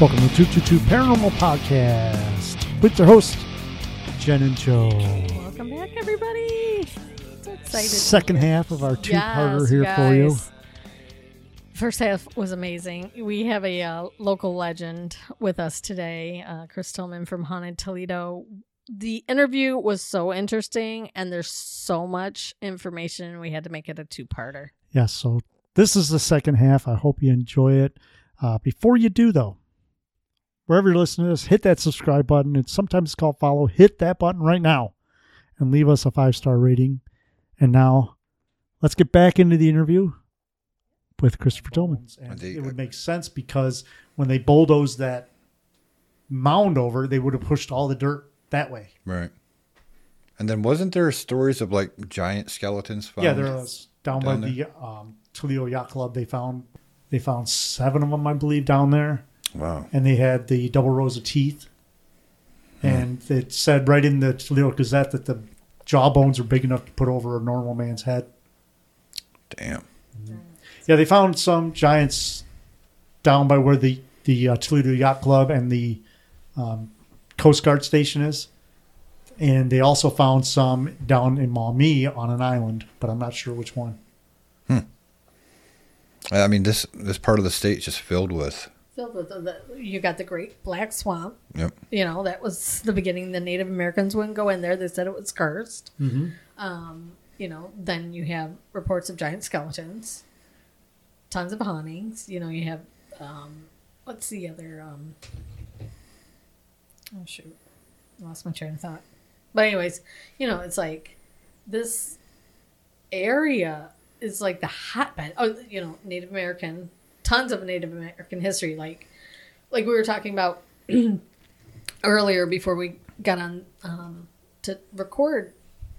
Welcome to 222 Paranormal Podcast with your host, Jen and Joe. Welcome back, everybody. So excited. Second half of our two parter Yes, here for you. guys. First half was amazing. We have a uh, local legend with us today, uh, Chris Tillman from Haunted Toledo. The interview was so interesting, and there's so much information. We had to make it a two-parter. Yes, so this is the second half. I hope you enjoy it. Uh, before you do, though, wherever you're listening to this, hit that subscribe button. It's sometimes called follow. Hit that button right now and leave us a five star rating. And now, let's get back into the interview with Christopher Tillman. And The- it would make sense because when they bulldozed that mound over, they would have pushed all the dirt that way. Right. And then wasn't there stories of like giant skeletons found? Yeah, there was down, Down by the um, Toledo Yacht Club. They found they found seven of them, I believe, down there, Wow. and they had the double rows of teeth. And it said right in the Toledo Gazette that the jawbones are big enough to put over a normal man's head. Damn. Yeah, they found some giants down by where the the uh, Toledo Yacht Club and the um, Coast Guard station is, and they also found some down in Maumee on an island, but I'm not sure which one. Hmm. I mean, this this part of the state is just filled with. Filled with the, the, you got the Great Black Swamp. Yep. You know that was the beginning. The Native Americans wouldn't go in there. They said it was cursed. Mm-hmm. Um, you know, then you have reports of giant skeletons, tons of hauntings. You know, you have um, what's the other? Um, oh shoot, I lost my train of thought. But anyways, you know, it's like this area is like the hotbed. Oh, you know, Native American, tons of Native American history. Like, like we were talking about earlier before we got on um, to record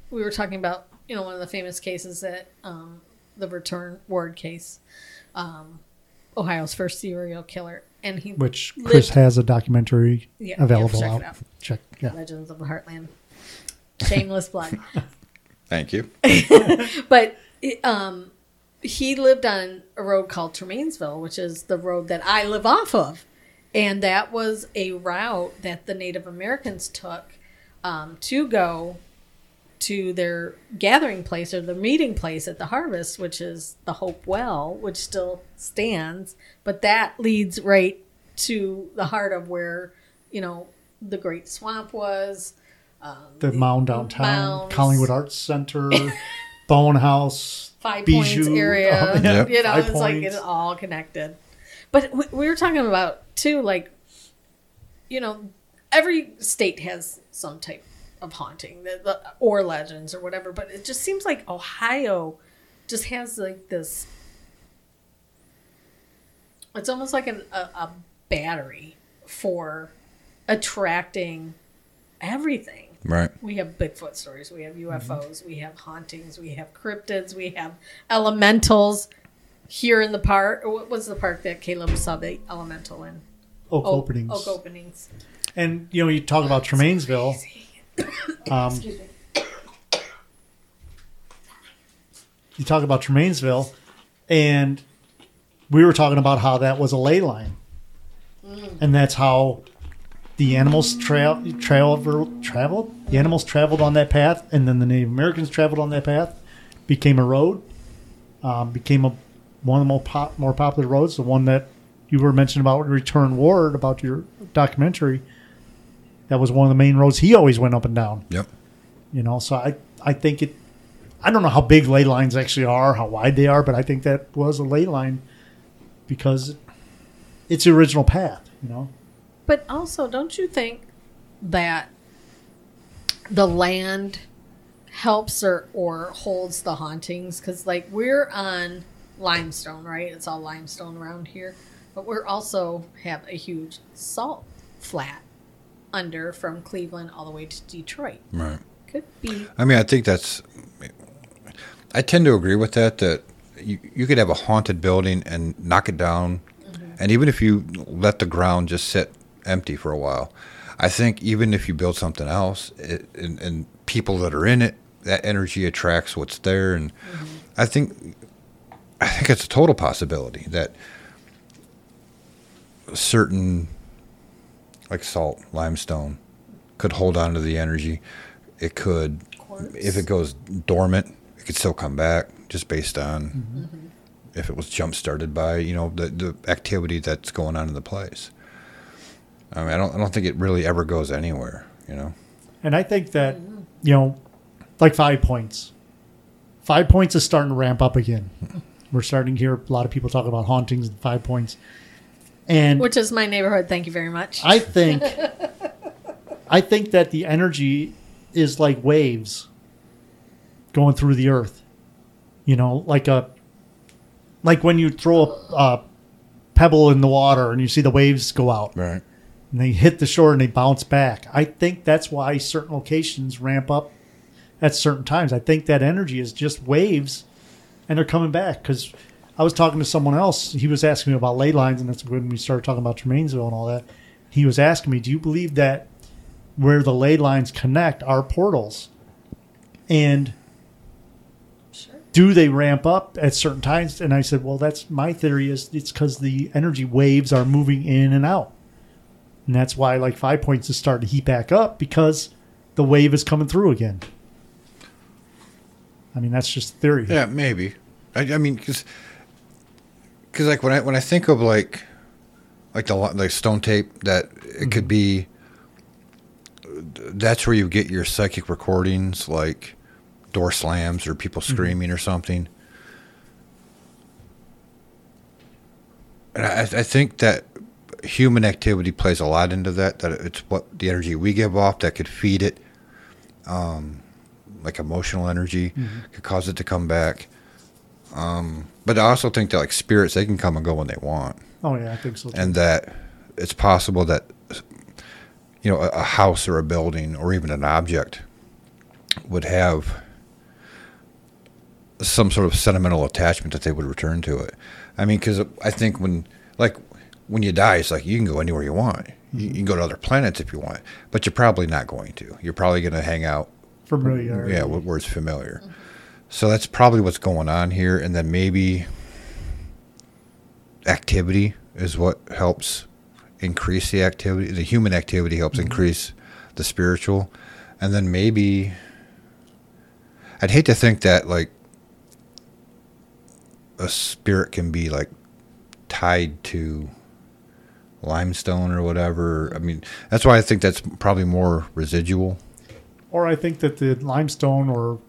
we were talking about you know one of the famous cases that um, the return ward case um, ohio's first serial killer and he which Chris lived- has a documentary Yeah, available yeah, check out. it out. Check, yeah. legends of the heartland shameless plug Thank you. but it, um, he lived on a road called Tremainsville, which is the road that I live off of, and that was a route that the Native Americans took um, to go to their gathering place or their meeting place at the harvest, which is the Hope Well, which still stands, but that leads right to the heart of where you know the Great Swamp was. Um, The mound downtown, mounds. Collingwood Arts Center, Bone House, Five Bijou, Points area. um, Yep. You know, Five it's like it's all connected. But we, we were talking about too, like, you know, every state has some type of haunting or legends or whatever. But it just seems like Ohio just has like this. It's almost like an, a, a battery for attracting everything. Right. We have Bigfoot stories. We have UFOs. We have hauntings. We have cryptids. We have elementals here in the park. What was the park that Caleb saw the elemental in? Oak Oak- openings. Oak openings. And you know, you talk about Tremainsville. Um, Excuse me. you talk about Tremainsville, and we were talking about how that was a ley line, and that's how the animals trail travel traveled. The animals traveled on that path, and then the Native Americans traveled on that path. Became a road. Um, became a one of the more pop, more popular roads. The one that you were mentioning about Return Ward about your documentary. That was one of the main roads he always went up and down. Yep. You know, so I I think it. I don't know how big ley lines actually are, how wide they are, but I think that was a ley line because it's the original path. You know, But also, don't you think that the land helps or, or holds the hauntings? Because, like, we're on limestone, right? It's all limestone around here. But we're also have a huge salt flat under from Cleveland all the way to Detroit. Right. Could be. I mean, I think that's. I tend to agree with that. That you, you could have a haunted building and knock it down, mm-hmm. and even if you let the ground just sit empty for a while, I think even if you build something else, it, and, and people that are in it, that energy attracts what's there, and I think, I think it's a total possibility that certain like salt, limestone, could hold on to the energy. It could, Quartz. if it goes dormant, it could still come back just based on Mm-hmm. if it was jump started by you know the the activity that's going on in the place. I mean, I don't I don't think it really ever goes anywhere. You know. And I think that, you know, like five points. Five points is starting to ramp up again. We're starting to hear a lot of people talk about hauntings and five points. And Which is my neighborhood. Thank you very much. I think I think that the energy is like waves going through the earth. You know, like a like when you throw a, a pebble in the water and you see the waves go out Right. And they hit the shore and they bounce back. I think that's why certain locations ramp up at certain times. I think that energy is just waves and they're coming back because I was talking to someone else. He was asking me about ley lines, and that's when we started talking about Tremainsville and all that. He was asking me, Do you believe that where the ley lines connect are portals? And do they ramp up at certain times? And I said, well, that's my theory is it's because the energy waves are moving in and out. And that's why like five points is starting to heat back up because the wave is coming through again. I mean, that's just theory. Yeah, maybe. I, I mean, because because like when I when I think of like like the like stone tape that it could mm-hmm. be. That's where you get your psychic recordings, like door slams or people mm-hmm. screaming or something. And I, I think that human activity plays a lot into that. That it's what the energy we give off that could feed it, um, like emotional energy, could cause it to come back. Um, but I also think that like spirits, they can come and go when they want, Oh yeah, I think so. Too. and that it's possible that you know a, a house or a building or even an object would have some sort of sentimental attachment that they would return to it. I mean, because I think when like when you die, it's like you can go anywhere you want. You, you can go to other planets if you want, but you're probably not going to. You're probably going to hang out familiar. yeah, wh- where it's familiar. So that's probably what's going on here, and then maybe activity is what helps increase the activity. The human activity helps mm-hmm. increase the spiritual, and then maybe I'd hate to think that like a spirit can be like tied to limestone or whatever. I mean, that's why I think that's probably more residual. Or I think that the limestone or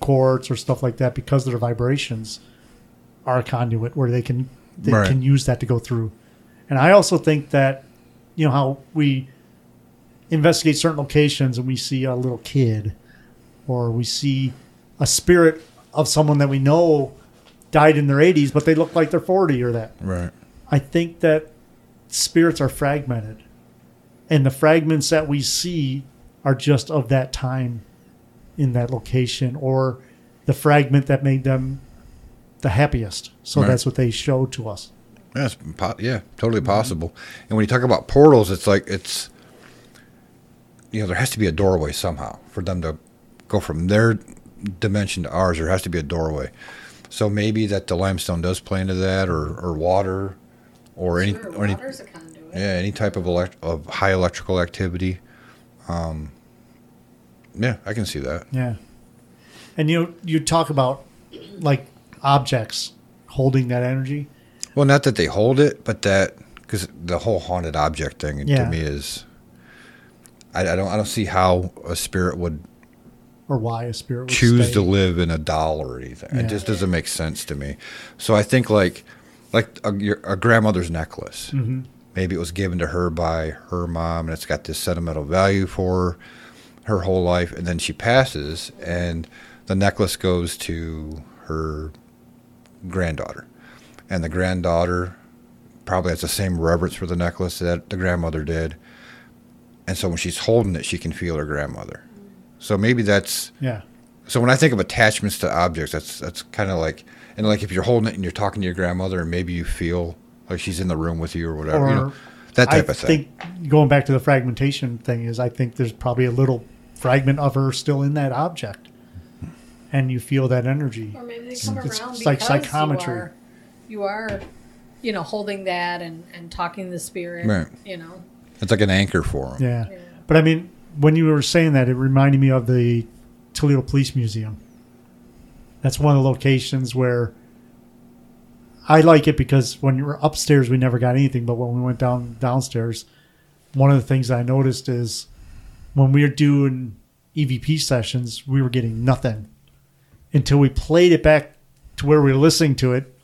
quartz or stuff like that, because of their vibrations, are a conduit where they can they Right. can use that to go through. And I also think that you know how we investigate certain locations and we see a little kid, or we see a spirit of someone that we know died in their 80s, but they look like they're 40 or that. Right. I think that spirits are fragmented, and the fragments that we see are just of that time in that location, or the fragment that made them the happiest. So Right. that's what they show to us. Yeah, it's po- yeah, totally mm-hmm. possible. And when you talk about portals, it's like it's you know there has to be a doorway somehow for them to go from their dimension to ours. There has to be a doorway. So maybe that the limestone does play into that, or or water, or any Sure, or any a yeah any type of elect- of high electrical activity. Um, yeah, I can see that. Yeah, and you you talk about like objects holding that energy. Well, not that they hold it, but that because the whole haunted object thing Yeah. to me is, I, I don't I don't see how a spirit would Or why a spirit would choose stay. to live in a doll or anything. Yeah. It just doesn't make sense to me. So I think like like a, your, a grandmother's necklace. Mhm. Maybe it was given to her by her mom, and it's got this sentimental value for her, her whole life. And then she passes, and the necklace goes to her granddaughter, and the granddaughter probably has the same reverence for the necklace that the grandmother did. And so when she's holding it, she can feel her grandmother. So maybe that's Yeah, so when I think of attachments to objects, that's that's kind of like and like if you're holding it and you're talking to your grandmother and maybe you feel like she's in the room with you or whatever, you know, that type I of thing. I think going back to the fragmentation thing is I think there's probably a little fragment of her still in that object, and you feel that energy. Or maybe they come It's- around it's because like psychometry. you are, you are, you know, holding that and and talking to the spirit. Right. You know, It's like an anchor for them. Yeah. But I mean, when you were saying that, it reminded me of the Toledo Police Museum. That's one of the locations where I like it because when you were upstairs, we never got anything. But when we went down downstairs, one of the things I noticed is when we were doing EVP sessions, we were getting nothing until we played it back to where we were listening to it.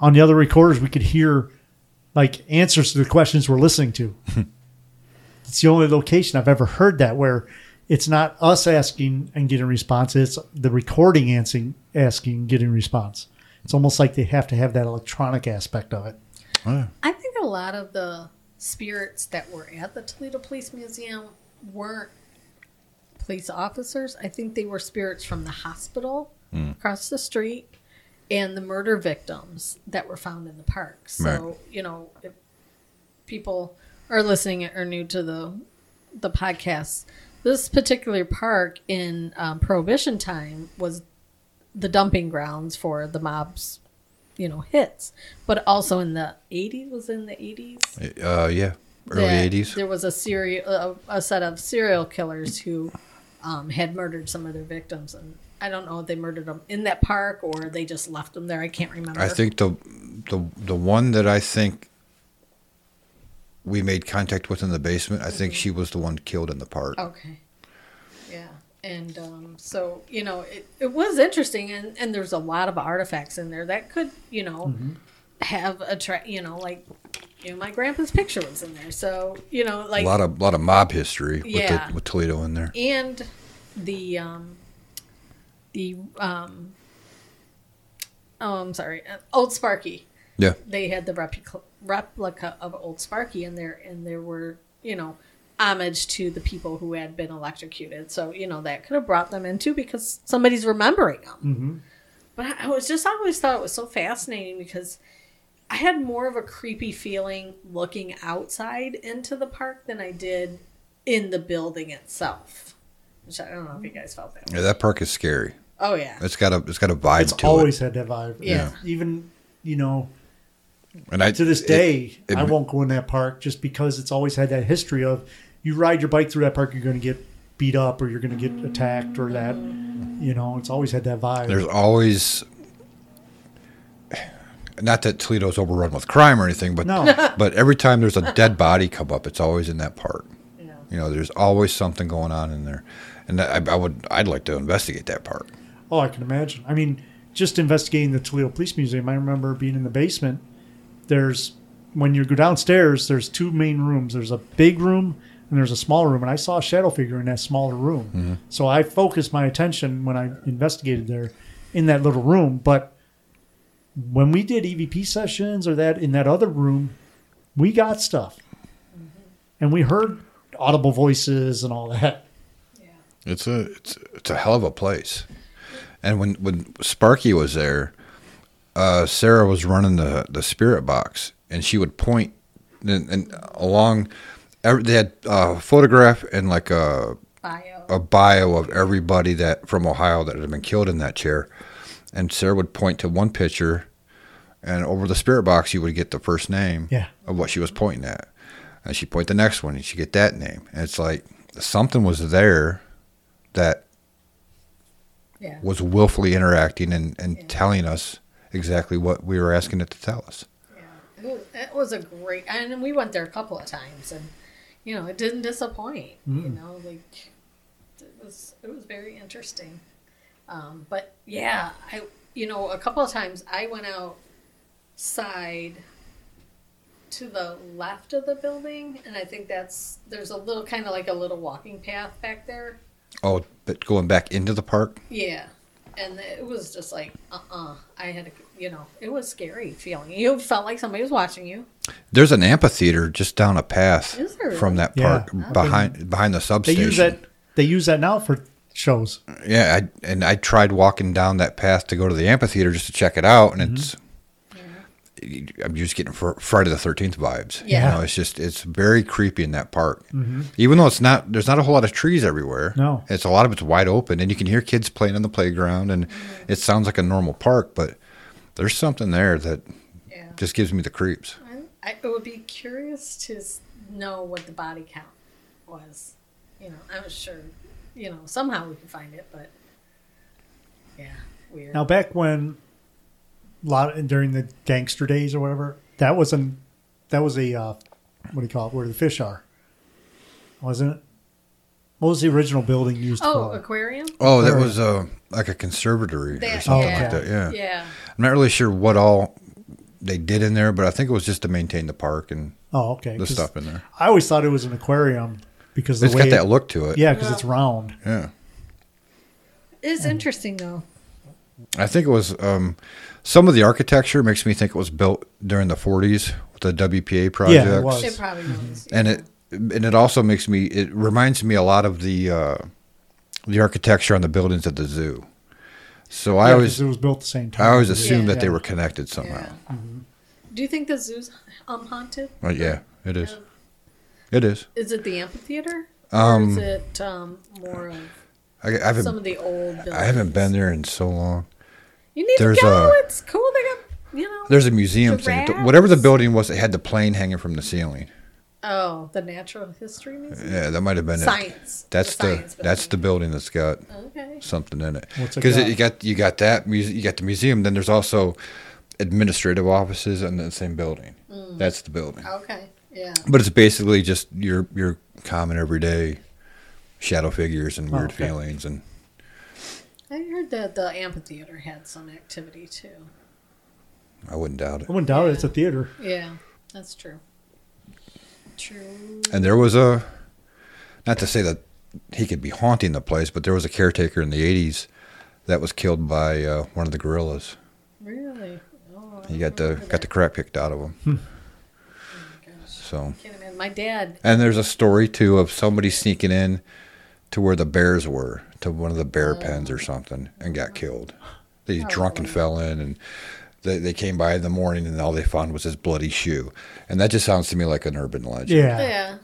On the other recorders, we could hear like answers to the questions we're listening to. it's the only location I've ever heard that where it's not us asking and getting response; it's the recording answering, asking, getting response. It's almost like they have to have that electronic aspect of it. Oh, I think a lot of the spirits that were at the Toledo Police Museum weren't police officers. I think they were spirits from the hospital hmm. across the street and the murder victims that were found in the park. So, Right. you know, if people are listening or new to the the podcast, this particular park in um, Prohibition time was the dumping grounds for the mob's, you know, hits. But also in the 80s, was in the 80s? Uh, yeah, early '80s. There was a serial, a, a set of serial killers who um, had murdered some of their victims, and I don't know if they murdered them in that park or they just left them there. I can't remember. I think the the the one that I think we made contact with in the basement. I think she was the one killed in the park. Okay. Yeah. And um, so, you know, it, it was interesting, and, and there's a lot of artifacts in there that could, you know, have a tra- you know, like, you know, my grandpa's picture was in there. So, you know, like, a lot of lot of mob history with, the, with Toledo in there. and the um the um oh i'm sorry uh, old sparky Yeah, they had the replica replica of old sparky in there and there were you know homage to the people who had been electrocuted so you know that could have brought them in too because somebody's remembering them Mm-hmm. but I- I was just I always thought it was so fascinating because I had more of a creepy feeling looking outside into the park than I did in the building itself. Which I don't know if you guys felt that. yeah. That park is scary. Oh yeah, It's got a it's got a vibe It's to always had that vibe. Yeah. Even you know, it. And I to this it- day, it- I won't go in that park just because it's always had that history of you ride your bike through that park, you're going to get beat up or you're going to get attacked or that. You know, it's always had that vibe. there's always not that Toledo's overrun with crime or anything, but no, but every time there's a dead body come up, it's always in that park. yeah. You know, there's always something going on in there, and I, I would I'd like to investigate that park. oh, I can imagine. I mean, just investigating the Toledo Police Museum, I remember being in the basement. There's when you go downstairs, there's two main rooms. There's a big room and there's a small room, and I saw a shadow figure in that smaller room. Mm-hmm. So I focused my attention when I investigated there in that little room. But when we did EVP sessions or that in that other room, we got stuff, mm-hmm. and we heard audible voices and all that. It's a it's it's a hell of a place. And when when Sparky was there, uh, Sarah was running the the spirit box, and she would point and, and along. Every, they had a photograph and like a Bio. a bio of everybody that from Ohio that had been killed in that chair, and Sarah would point to one picture, and over the spirit box you would get the first name Yeah. of what she was pointing at, and she'd point the next one and she'd get that name, and it's like something was there that yeah. was willfully interacting and, and Yeah. telling us exactly what we were asking it to tell us. Yeah, it was a great, and we went there a couple of times, and you know, it didn't disappoint. You know, like it was, it was very interesting. Um, but yeah, I, you know, a couple of times I went outside to the left of the building, and I think that's there's a little kind of like a little walking path back there. Oh, but going back into the park, Yeah. And it was just like, uh uh I had a, you know, it was scary feeling. You felt like somebody was watching you. there's an amphitheater just down a path from that Yeah. park behind behind the They substation. use that. They use that now for shows. Yeah, I, and I tried walking down that path to go to the amphitheater just to check it out, and it's I'm just getting fr- Friday the Thirteenth vibes. Yeah. you know, it's just it's very creepy in that park. Mm-hmm. Even though it's not, there's not a whole lot of trees everywhere. No. it's a lot of it's wide open, and you can hear kids playing on the playground, and mm-hmm. it sounds like a normal park, but there's something there that Yeah. just gives me the creeps. I, I would be curious to know what the body count was. You know, I'm sure, you know, somehow we can find it, but yeah, weird. Now, back when a lot during the gangster days or whatever, that was an that was a uh, what do you call it? Where the fish are, wasn't it? What was the original building used oh, for? aquarium. Oh, that Or- was uh, like a conservatory or something yeah. like that. Yeah. Yeah. I'm not really sure what all they did in there, but I think it was just to maintain the park and Oh, okay. the 'cause stuff in there. I always thought it was an aquarium because the It's way got that look to it. yeah, because it's round. Yeah. It's interesting though. I think it was um, some of the architecture makes me think it was built during the 40s with the WPA projects. was. It probably was. and it and it also makes me it reminds me a lot of the uh, the architecture on the buildings at the zoo. So I Yeah, always 'cause it was built the same time. I always assumed Yeah. that they were connected somehow. Yeah. Do you think the zoo's um haunted? But yeah, it is. It is. Is it the amphitheater? Um, or is it um, more of I, I haven't some of the old buildings? I haven't been there in so long. You need There's to go. a- it's cool. They got you know. There's a museum thing. Whatever the building was, it had the plane hanging from the ceiling. Oh, the Natural History Museum. Yeah, that might have been it. Science. That's the science that's the building. building that's got Okay. something in it. What's it Because you got you got that muse- you got the museum. Then there's also administrative offices in the same building. Mm. That's the building. Okay. Yeah. But it's basically just your your common everyday shadow figures and Oh, weird okay. feelings and I heard that the amphitheater had some activity too. I wouldn't doubt it. I wouldn't doubt it. It's a theater. Yeah, that's true. True. And there was a not to say that he could be haunting the place, but there was a caretaker in the '80s that was killed by uh, one of the gorillas. Really? Oh, I He got the remember got the crap kicked out of him. Oh, gosh. So My dad. And there's a story too of somebody sneaking in to where the bears were, to one of the bear pens or something, and got killed. They Oh, drunk and really? fell in, and they, they came by in the morning, and all they found was his bloody shoe. And that just sounds to me like an urban legend. Yeah. Yeah.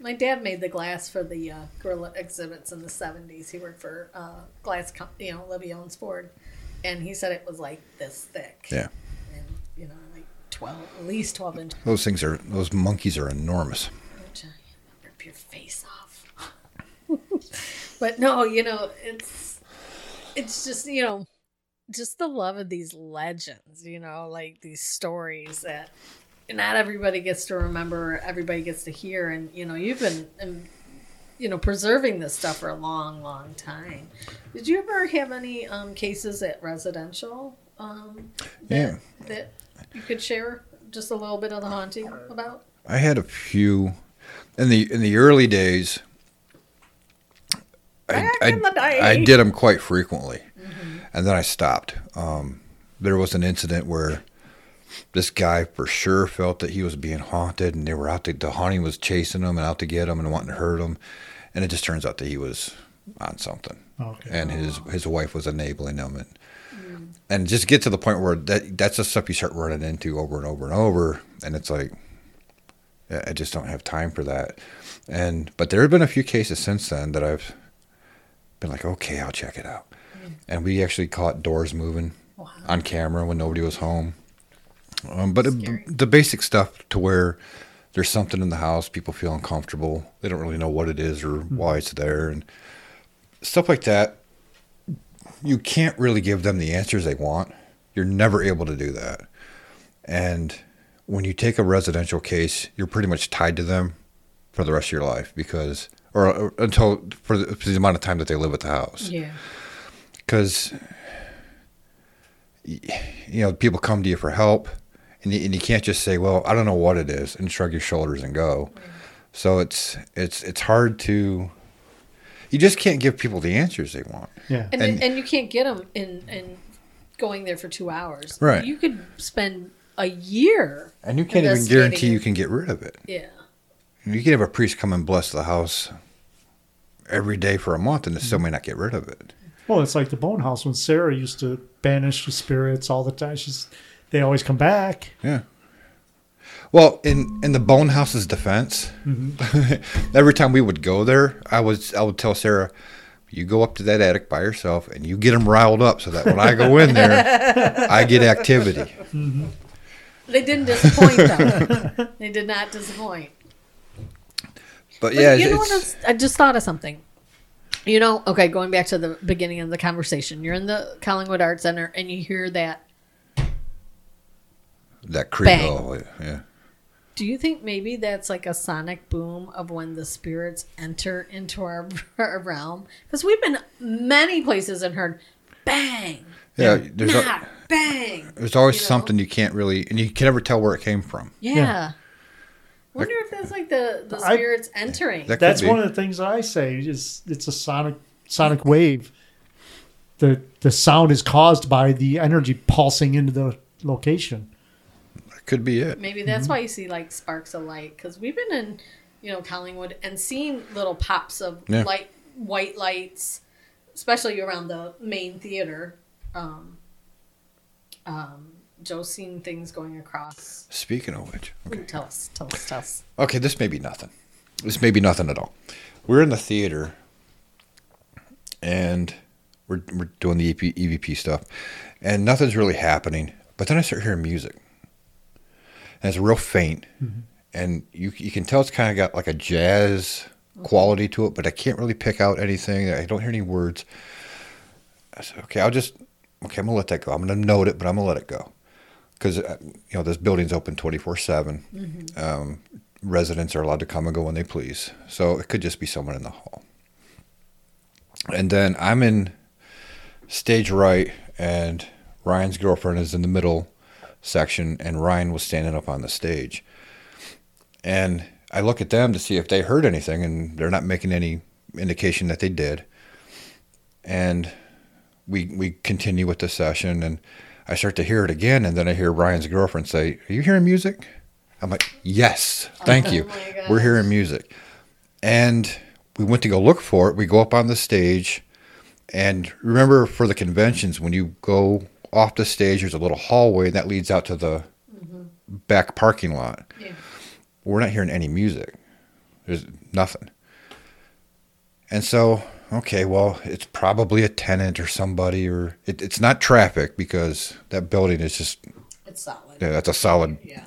My dad made the glass for the uh, gorilla exhibits in the 70s. He worked for uh, glass, com- you know, Libbey Owens Ford. And he said it was like this thick. Yeah. And, you know, like 12, at least 12 inches. Those things are, those monkeys are enormous. Rip your face off. But no, you know, it's, it's just, you know, just the love of these legends, you know, like these stories that not everybody gets to remember, everybody gets to hear. And, you know, you've been, um, you know, preserving this stuff for a long, long time. Did you ever have any um, cases at residential um, that, Yeah. that you could share just a little bit of the haunting about? I had a few in the in the early days. I, I, in the day. I did them quite frequently, and then I stopped. Um, there was an incident where this guy for sure felt that he was being haunted, and they were out to the haunting was chasing him and out to get him and wanting to hurt him, and it just turns out that he was on something, Okay. and his his wife was enabling him, and and just get to the point where that that's the stuff you start running into over and over and over, and it's like. I I just don't have time for that. And but there have been a few cases since then that I've been like, okay, I'll check it out. And we actually caught doors moving Wow. on camera when nobody was home. Um, but it, the basic stuff to where there's something in the house, people feel uncomfortable, they don't really know what it is or why it's there, and stuff like that. You can't really give them the answers they want. You're never able to do that. And when you take a residential case, you're pretty much tied to them for the rest of your life because, or, or until for the, for the amount of time that they live at the house. Yeah. Because, you know, people come to you for help, and you, and you can't just say, "Well, I don't know what it is," and shrug your shoulders and go. So it's it's it's hard to. You just can't give people the answers they want. Yeah. And, And- and you can't get them in in going there for two hours. Right. You could spend a year. And you can't even guarantee you can get rid of it. Yeah. You can have a priest come and bless the house every day for a month, and it Mm-hmm. still may not get rid of it. Well, it's like the bone house when Sarah used to banish the spirits all the time. She's they always come back. Yeah. Well, in in the Bone House's defense, Mm-hmm. every time we would go there, I was I would tell Sarah, "You go up to that attic by yourself, and you get them riled up, so that when I go in there, I get activity." They didn't disappoint though. they did not disappoint. But But yeah, you know what? else- I just thought of something. You know, okay, going back to the beginning of the conversation, you're in the Collingwood Art Center and you hear that. that creep. Bang. Oh, yeah. Do you think maybe that's like a sonic boom of when the spirits enter into our, our realm? Because we've been many places and heard bang, Yeah, there's a- bang. There's always you know? something you can't really, and you can never tell where it came from. Yeah. Yeah. Wonder if that's like the, the I- spirits entering. That That's be. one of the things I say is it's a sonic sonic wave. The the sound is caused by the energy pulsing into the location. That could be it. Maybe that's Mm-hmm. why you see like sparks of light because we've been in, you know, Collingwood and seen little pops of Yeah. light, white lights, especially around the main theater. Um, um, Joe's seen things going across. Speaking of which, Ooh, okay. tell us, tell us, tell us. Okay, this may be nothing. This may be nothing at all. We're in the theater, and we're we're doing the EP, EVP stuff, and nothing's really happening. But then I start hearing music, and it's real faint, mm-hmm. and you you can tell it's kind of got like a jazz quality to it, but I can't really pick out anything. I don't hear any words. I said, okay, I'll just okay, I'm gonna let that go. I'm gonna note it, but I'm gonna let it go because you know this building's open 24 seven. Um, residents are allowed to come and go when they please, so it could just be someone in the hall. And then I'm in stage right, and Ryan's girlfriend is in the middle section, and Ryan was standing up on the stage. And I look at them to see if they heard anything, and they're not making any indication that they did. And we we continue with the session, and I start to hear it again, and then I hear Ryan's girlfriend say, "Are you hearing music?" I'm like, "Yes, thank oh you. Oh my We're hearing music." And we went to go look for it. We go up on the stage, and remember for the conventions when you go off the stage, there's a little hallway that leads out to the mm-hmm. back parking lot. Yeah. We're not hearing any music. There's nothing. And so, okay, well, it's probably a tenant or somebody, or it, it's not traffic because that building is just It's solid. yeah, that's a solid Yeah.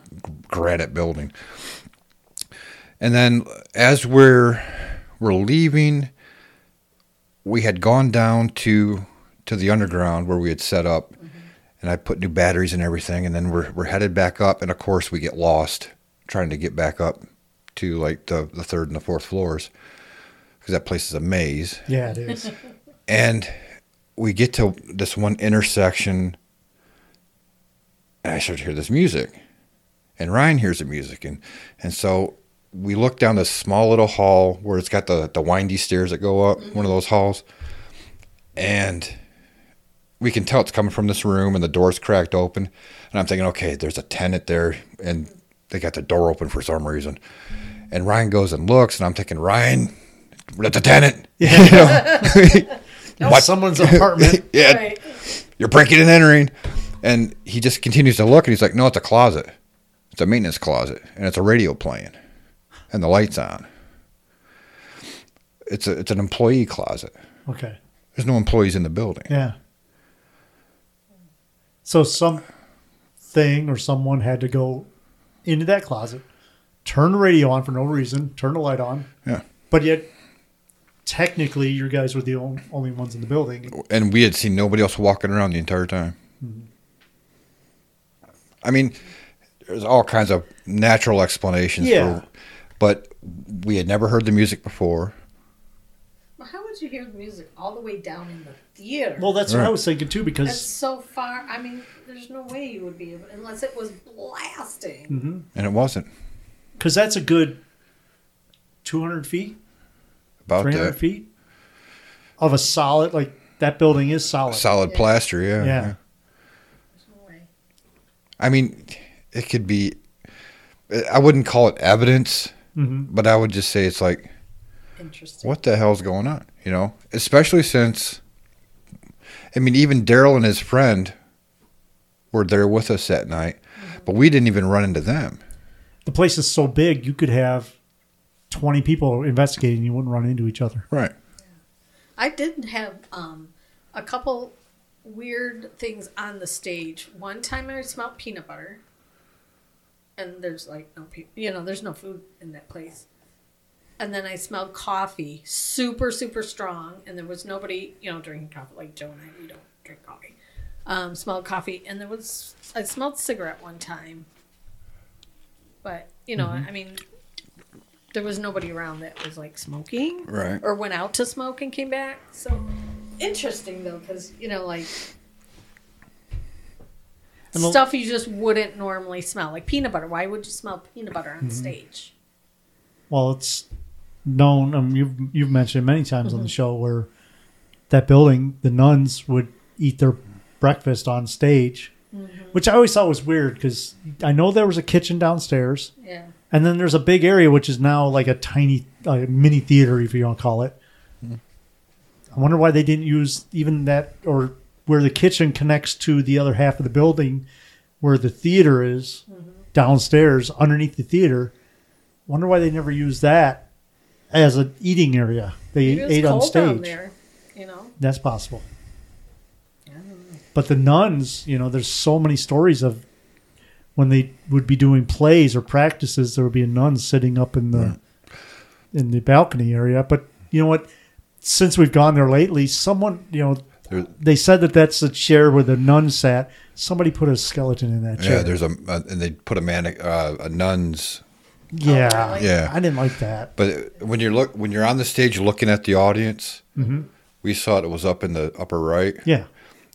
granite building. And then as we're we're leaving, we had gone down to to the underground where we had set up, mm-hmm. and I put new batteries and everything. And then we're we're headed back up, and of course we get lost trying to get back up to like the the third and the fourth floors because that place is a maze. Yeah, it is. And we get to this one intersection, and I start to hear this music. And Ryan hears the music. And, and so we look down this small little hall where it's got the, the windy stairs that go up, one of mm-hmm. those halls. And we can tell it's coming from this room, and the door's cracked open. And I'm thinking, okay, there's a tenant there, and they got the door open for some reason. Mm-hmm. And Ryan goes and looks, and I'm thinking, Ryan, that's a tenant. You know? What? Someone's apartment. yeah, Right. you're breaking and entering. And he just continues to look and he's like, no, it's a closet. It's a maintenance closet and it's a radio playing and the light's on. It's a, it's an employee closet. Okay. There's no employees in the building. Yeah. So some thing or someone had to go into that closet, turn the radio on for no reason, turn the light on, Yeah. but yet technically you guys were the on- only ones in the building. And we had seen nobody else walking around the entire time. I mean, there's all kinds of natural explanations Yeah. for, but we had never heard the music before. Well, how would you hear the music all the way down in the theater? Well, that's what I was thinking too That's because so far. I mean, there's no way you would be able, unless it was blasting. Mm-hmm. And it wasn't because that's a good 200 feet, about 300 that. feet of a solid, like that building is solid. Solid Yeah. plaster, yeah. Yeah. There's no way. I mean, it could be. I wouldn't call it evidence, hmm but I would just say it's like, Interesting. what the hell's going on? You know, especially since, I mean, even Daryl and his friend were there with us that night, but we didn't even run into them. The place is so big, you could have 20 people investigating, you wouldn't run into each other. Right. I did have um, a couple weird things on the stage. One time I smelled peanut butter. and there's like no people, you know, there's no food in that place. And then I smelled coffee, super super strong, and there was nobody, you know, drinking coffee like Joe and I. We don't drink coffee. Um, smelled coffee, and there was I smelled cigarette one time. But you know, I mean, there was nobody around that was like smoking Right. or went out to smoke and came back. So interesting though, because you know, like And the- stuff you just wouldn't normally smell, like peanut butter. Why would you smell peanut butter Mm-hmm. on stage? Well, it's known. Um, you've you've mentioned many times on the show where that building, the nuns would eat their breakfast on stage, which I always thought was weird because I know there was a kitchen downstairs, Yeah, and then there's a big area which is now like a tiny uh, mini theater, if you want to call it. I wonder why they didn't use even that, or where the kitchen connects to the other half of the building, where the theater is downstairs underneath the theater. Wonder why they never used that as an eating area. They Maybe it was ate on stage. there. You know, That's possible. But the nuns, you know, there's so many stories of when they would be doing plays or practices, there would be a nun sitting up in the in the balcony area. But you know what? Since we've gone there lately, someone, you know, There- they said that that's the chair where the nun sat. Somebody put a skeleton in that chair. Yeah, there's a, and they put a man uh, a nun's yeah, Oh, really? Yeah. I didn't like that. But when you're look when you're on the stage looking at the audience, we saw it was up in the upper right, Yeah.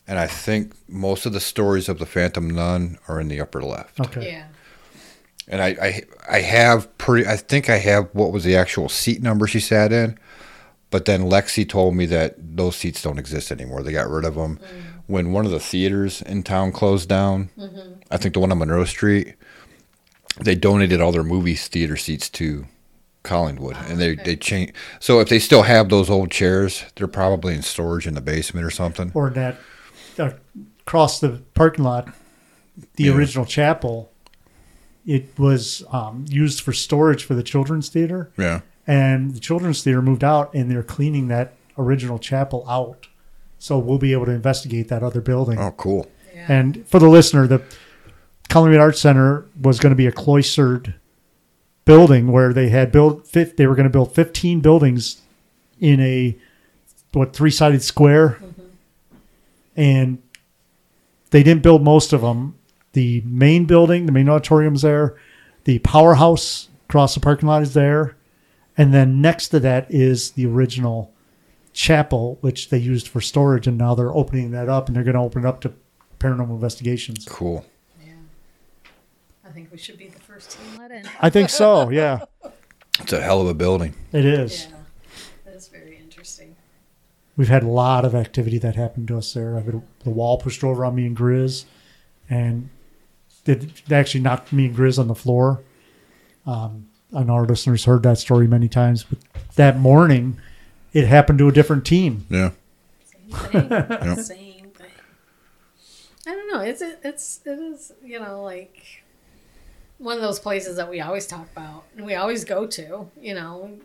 And I think most of the stories of the Phantom Nun are in the upper left. Okay. yeah. And I, I I have pretty I think I have what was the actual seat number she sat in, but then Lexi told me that those seats don't exist anymore. They got rid of them mm. when one of the theaters in town closed down. Mm-hmm. I think the one on Monroe Street. They donated all their movie theater seats to Collingwood, and they oh, they changed. So if they still have those old chairs, they're probably in storage in the basement or something. Or that across the parking lot, the Yeah. original chapel, it was um, used for storage for the children's theater. Yeah. and the children's theater moved out and they're cleaning that original chapel out so we'll be able to investigate that other building Oh, cool. yeah. and for the listener the Collingwood Arts Center was going to be a cloistered building where they had built fif- they were going to build 15 buildings in a what three-sided square and they didn't build most of them the main building the main auditorium's there the powerhouse across the parking lot is there and then next to that is the original chapel which they used for storage and now they're opening that up and they're going to open it up to paranormal investigations Cool. yeah. I think we should be the first team let in. i think so yeah It's a hell of a building. it is Yeah, that's very interesting. We've had a lot of activity that happened to us there I've had the wall pushed over on me and grizz and it they actually knocked me and grizz on the floor um, I know our listeners heard that story many times but that morning it happened to a different team Yeah. Same thing. Same thing. I don't know. It's it's it is you know like one of those places that we always talk about and we always go to. You know,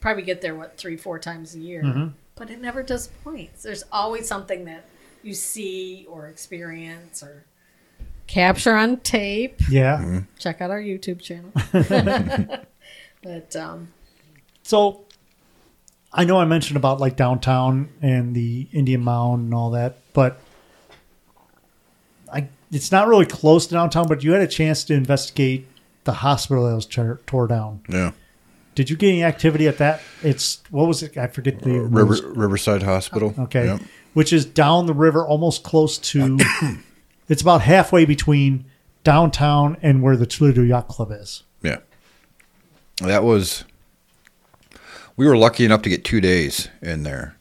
probably get there what three four times a year, Mhm. But it never disappoints. There's always something that you see or experience or capture on tape. yeah Check out our YouTube channel. but um, So I know I mentioned about like downtown and the Indian Mound and all that, but I it's not really close to downtown, but you had a chance to investigate the hospital that was tore, tore down. Yeah. Did you get any activity at that? It's what was it? I forget the River, Riverside Hospital. Uh, okay. Yep. Which is down the river almost close to it's about halfway between downtown and where the Toledo Yacht Club is. Yeah. That was. We were lucky enough to get two days in there,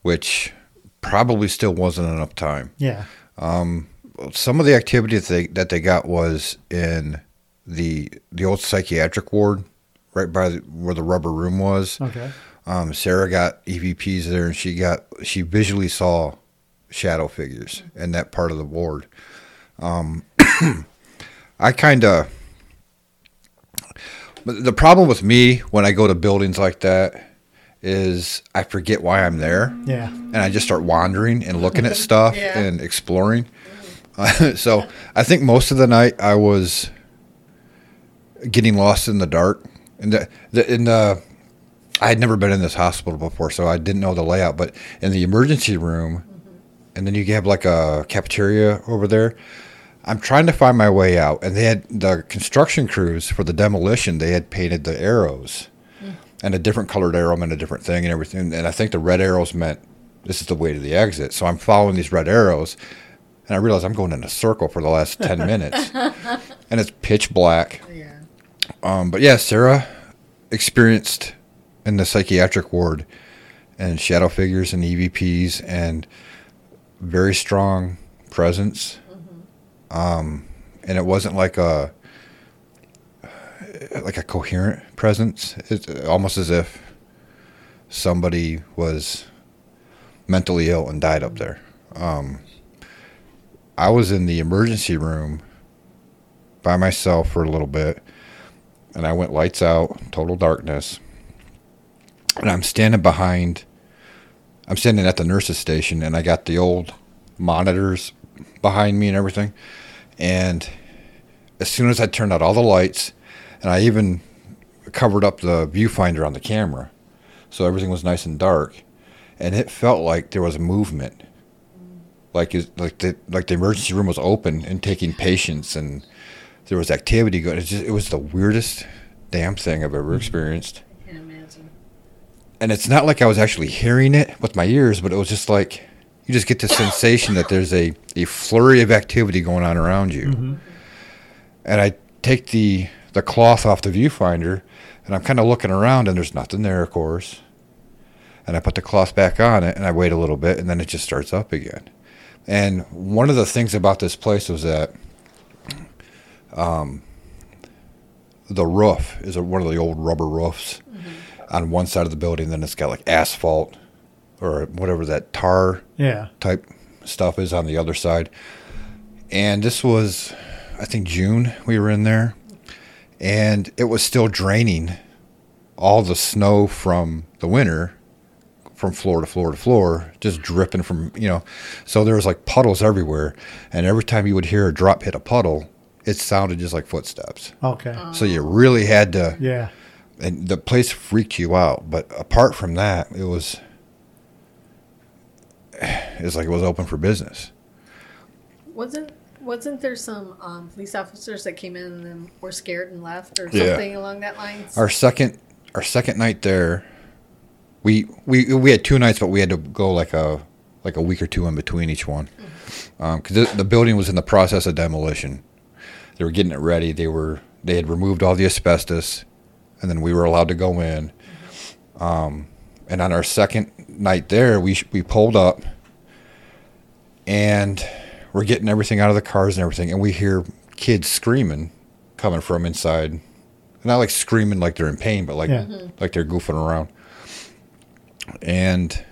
which probably still wasn't enough time. Yeah. Um, some of the activity that they that they got was in the the old psychiatric ward, right by the, where the rubber room was. Okay. Um, Sarah got EVPs there, and she got she visually saw shadow figures in that part of the ward. Um, I kind of. The problem with me when I go to buildings like that is I forget why I'm there, Yeah. and I just start wandering and looking at stuff Yeah. and exploring. so I think most of the night I was getting lost in the dark. And the, the in the I had never been in this hospital before, so I didn't know the layout. But in the emergency room, and then you have like a cafeteria over there. I'm trying to find my way out, and they had the construction crews for the demolition. They had painted the arrows, and a different colored arrow meant a different thing, and everything. And I think the red arrows meant this is the way to the exit. So I'm following these red arrows, and I realize I'm going in a circle for the last ten minutes, and it's pitch black. Um, but yeah, Sarah experienced in the psychiatric ward and shadow figures and EVPs and very strong presence. Um, and it wasn't like a like a coherent presence. It's almost as if somebody was mentally ill and died up there. Um, I was in the emergency room by myself for a little bit and I went lights out, total darkness. And I'm standing behind, I'm standing at the nurse's station, and I got the old monitors behind me and everything. And as soon as I turned out all the lights, and I even covered up the viewfinder on the camera, so everything was nice and dark, and it felt like there was a movement, like like the like the emergency room was open and taking patients and there was activity going. It just it was the weirdest damn thing I've ever mm-hmm. experienced. I can imagine. And it's not like I was actually hearing it with my ears, but it was just like you just get the sensation that there's a, a flurry of activity going on around you. Mm-hmm. And I take the the cloth off the viewfinder and I'm kind of looking around and there's nothing there, of course. And I put the cloth back on it and I wait a little bit and then it just starts up again. And one of the things about this place was that um, the roof is a, one of the old rubber roofs on one side of the building. Then it's got like asphalt or whatever that tar Yeah. type stuff is on the other side. And this was, I think, June we were in there. And it was still draining all the snow from the winter from floor to floor to floor, just dripping from, you know. So there was like puddles everywhere. And every time you would hear a drop hit a puddle, it sounded just like footsteps. Okay. So you really had to Yeah. and the place freaked you out. But apart from that, it was. It's like it was open for business. Wasn't wasn't there some um, police officers that came in and then were scared and left or Yeah. something along that line? Our second our second night there, we we we had two nights, but we had to go like a like a week or two in between each one because the, the building was in the process of demolition. They were getting it ready. They were they had removed all the asbestos, and then we were allowed to go in. Um, and on our second night there, we we pulled up, and we're getting everything out of the cars and everything, and we hear kids screaming coming from inside. Not like screaming like they're in pain, but like Yeah. like they're goofing around. And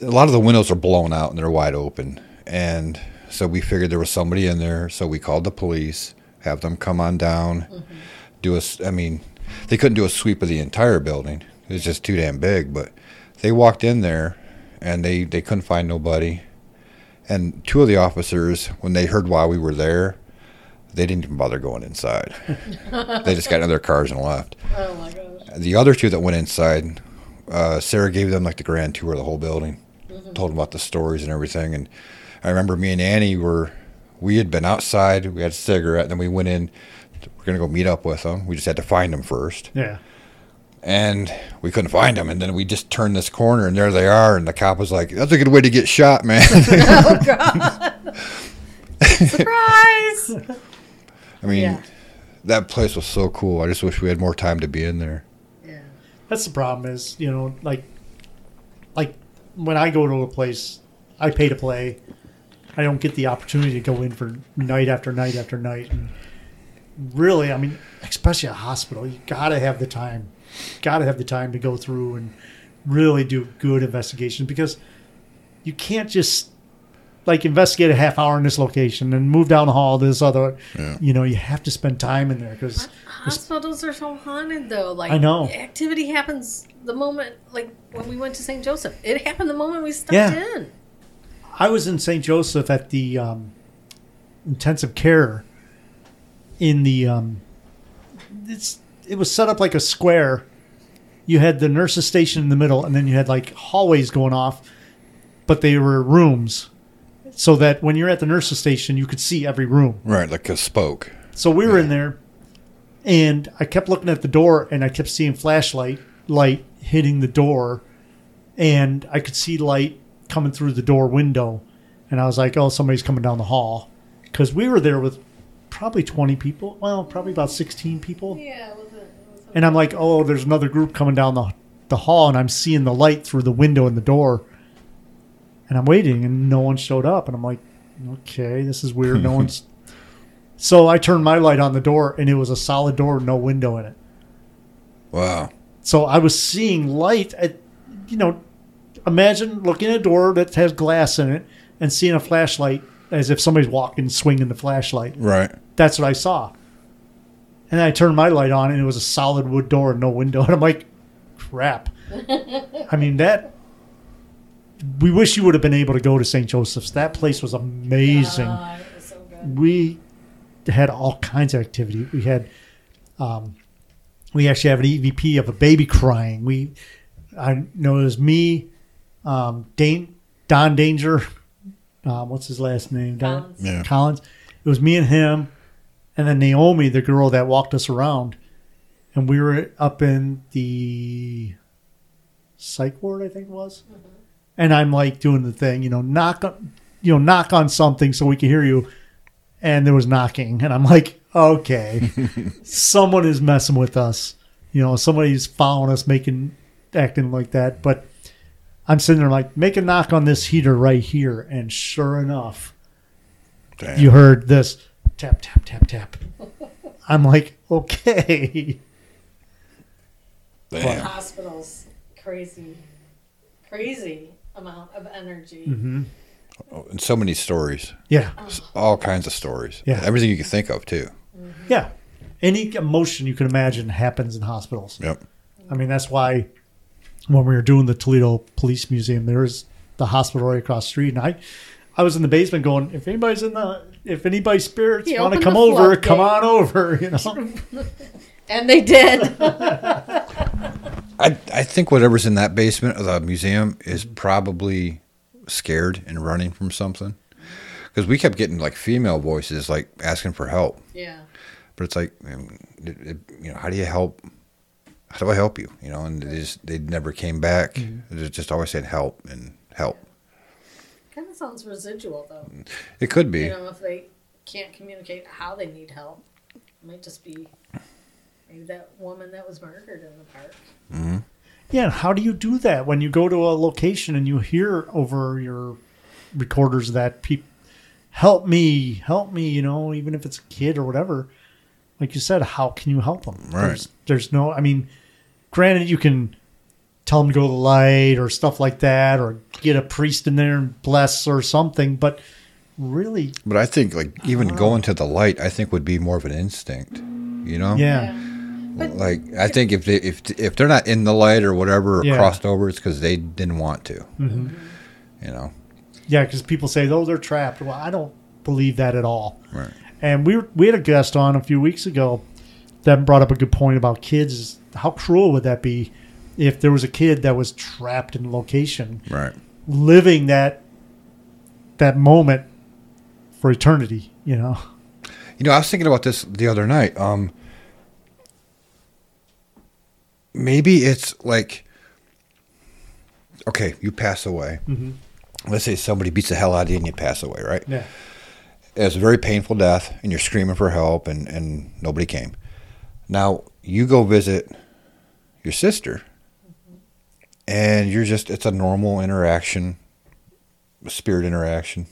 a lot of the windows are blown out and they're wide open. And so we figured there was somebody in there. So we called the police, have them come on down, do a. I mean, they couldn't do a sweep of the entire building. It was just too damn big. But they walked in there, and they they couldn't find nobody. And two of the officers, when they heard why we were there, they didn't even bother going inside. they just got in their cars and left. oh my gosh! The other two that went inside, uh, Sarah gave them like the grand tour of the whole building, told them about the stories and everything. And I remember me and Annie were, we had been outside, we had a cigarette, and then we went in. We're gonna go meet up with them. We just had to find them first, Yeah. and we couldn't find them. And then we just turned this corner, and there they are. And the cop was like, "That's a good way to get shot, man." Oh god! Surprise! I mean, Yeah. that place was so cool. I just wish we had more time to be in there. Yeah. That's the problem is, you know, like like when I go to a place, I pay to play. I don't get the opportunity to go in for night after night after night. And really, I mean, especially a hospital, you got to have the time. Got to have the time to go through and really do good investigation because you can't just like investigate a half hour in this location and move down the hall to this other. Yeah. You know, you have to spend time in there because Hospitals are so haunted though. Like I know. activity happens the moment like when we went to St. Joseph. It happened the moment we stepped Yeah. in. I was in St. Joseph at the um, intensive care in the um, it's it was set up like a square. You had the nurses station in the middle, and then you had like hallways going off, but they were rooms, so that when you're at the nurses station, you could see every room. Right, like a spoke. So we were in there, and I kept looking at the door, and I kept seeing flashlight light hitting the door, and I could see light coming through the door window, and I was like, "Oh, somebody's coming down the hall," because we were there with probably twenty people. Well, probably about sixteen people, Yeah, it wasn't. It wasn't and I'm like, "Oh, there's another group coming down the the hall," and I'm seeing the light through the window in the door, and I'm waiting, and no one showed up, and I'm like, "Okay, this is weird. No one's." So I turned my light on the door, and it was a solid door, no window in it. Wow. So I was seeing light. At, you know, imagine looking at a door that has glass in it and seeing a flashlight as if somebody's walking, swinging the flashlight. Right. That's what I saw. And I turned my light on, and it was a solid wood door, and no window. And I'm like, crap. I mean that. We wish you would have been able to go to St. Joseph's. That place was amazing God, it was so good. we had all kinds of activity. We had, um, we actually have an EVP of a baby crying. We, I know it was me, um, Dane, Don Danger, um, what's his last name? Don Collins. Yeah. Collins. It was me and him, and then Naomi, the girl that walked us around, and we were up in the psych ward, I think it was. And I'm like doing the thing, you know, knock on, you know, knock on something so we can hear you. And there was knocking, and I'm like, okay, someone is messing with us. You know, somebody's following us, making acting like that. But I'm sitting there like, make a knock on this heater right here, and sure enough, Damn. you heard this tap tap tap tap. I'm like, okay. Damn. Hospitals, crazy, crazy amount of energy. hmm Oh, and so many stories. Yeah, All kinds of stories. Yeah. Everything you can think of too. yeah. Any emotion you can imagine happens in hospitals. Yep. I mean, that's why when we were doing the Toledo Police Museum, there's the hospital right across the street, and I, I was in the basement going, if anybody's in the, if anybody's spirits want to come over, floodgate. come on over. You know, And they did. I I think whatever's in that basement of the museum is probably scared and running from something. Because we kept getting like female voices like asking for help, yeah. but it's like, it, it, you know, how do you help? How do I help you? You know, and they just they never came back. Mm-hmm. They just always said help and help. Kind of sounds residual though. It could be. You know, if they can't communicate how they need help, it might just be maybe that woman that was murdered in the park. Mm-hmm. yeah. and How do you do that when you go to a location and you hear over your recorders that people help me, help me? You know, even if it's a kid or whatever. Like you said, how can you help them? Right. There's, there's no. I mean, granted, you can tell them to go to the light or stuff like that, or get a priest in there and bless or something. But really, But I think like even going to the light, I think would be more of an instinct. You know. yeah, But- Like I think if they if if they're not in the light or whatever or Yeah. crossed over, it's because they didn't want to. Mhm. You know. yeah, because people say, "Oh, they're trapped." Well, I don't believe that at all. Right. And we were, we had a guest on a few weeks ago that brought up a good point about kids. How cruel would that be if there was a kid that was trapped in a location, Right. living that that moment for eternity? You know. You know, I was thinking about this the other night. Um, maybe it's like, okay, you pass away. Mhm. Let's say somebody beats the hell out of you and you pass away, right? Yeah. It's a very painful death, and you're screaming for help, and, and nobody came. Now you go visit your sister, and you're just it's a normal interaction, a spirit interaction.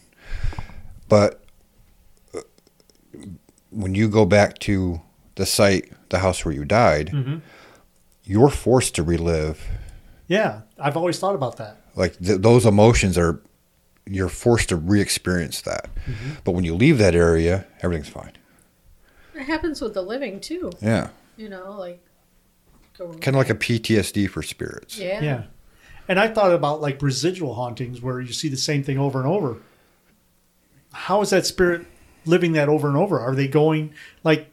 But uh, when you go back to the site, the house where you died, Mhm. you're forced to relive. Yeah. I've always thought about that. Like th- those emotions are, you're forced to re-experience that. But when you leave that area, everything's fine. It happens with the living too. Yeah. You know, like kind of like a PTSD for spirits. yeah. Yeah. And I thought about like residual hauntings where you see the same thing over and over. How is that spirit living that over and over? Are they going like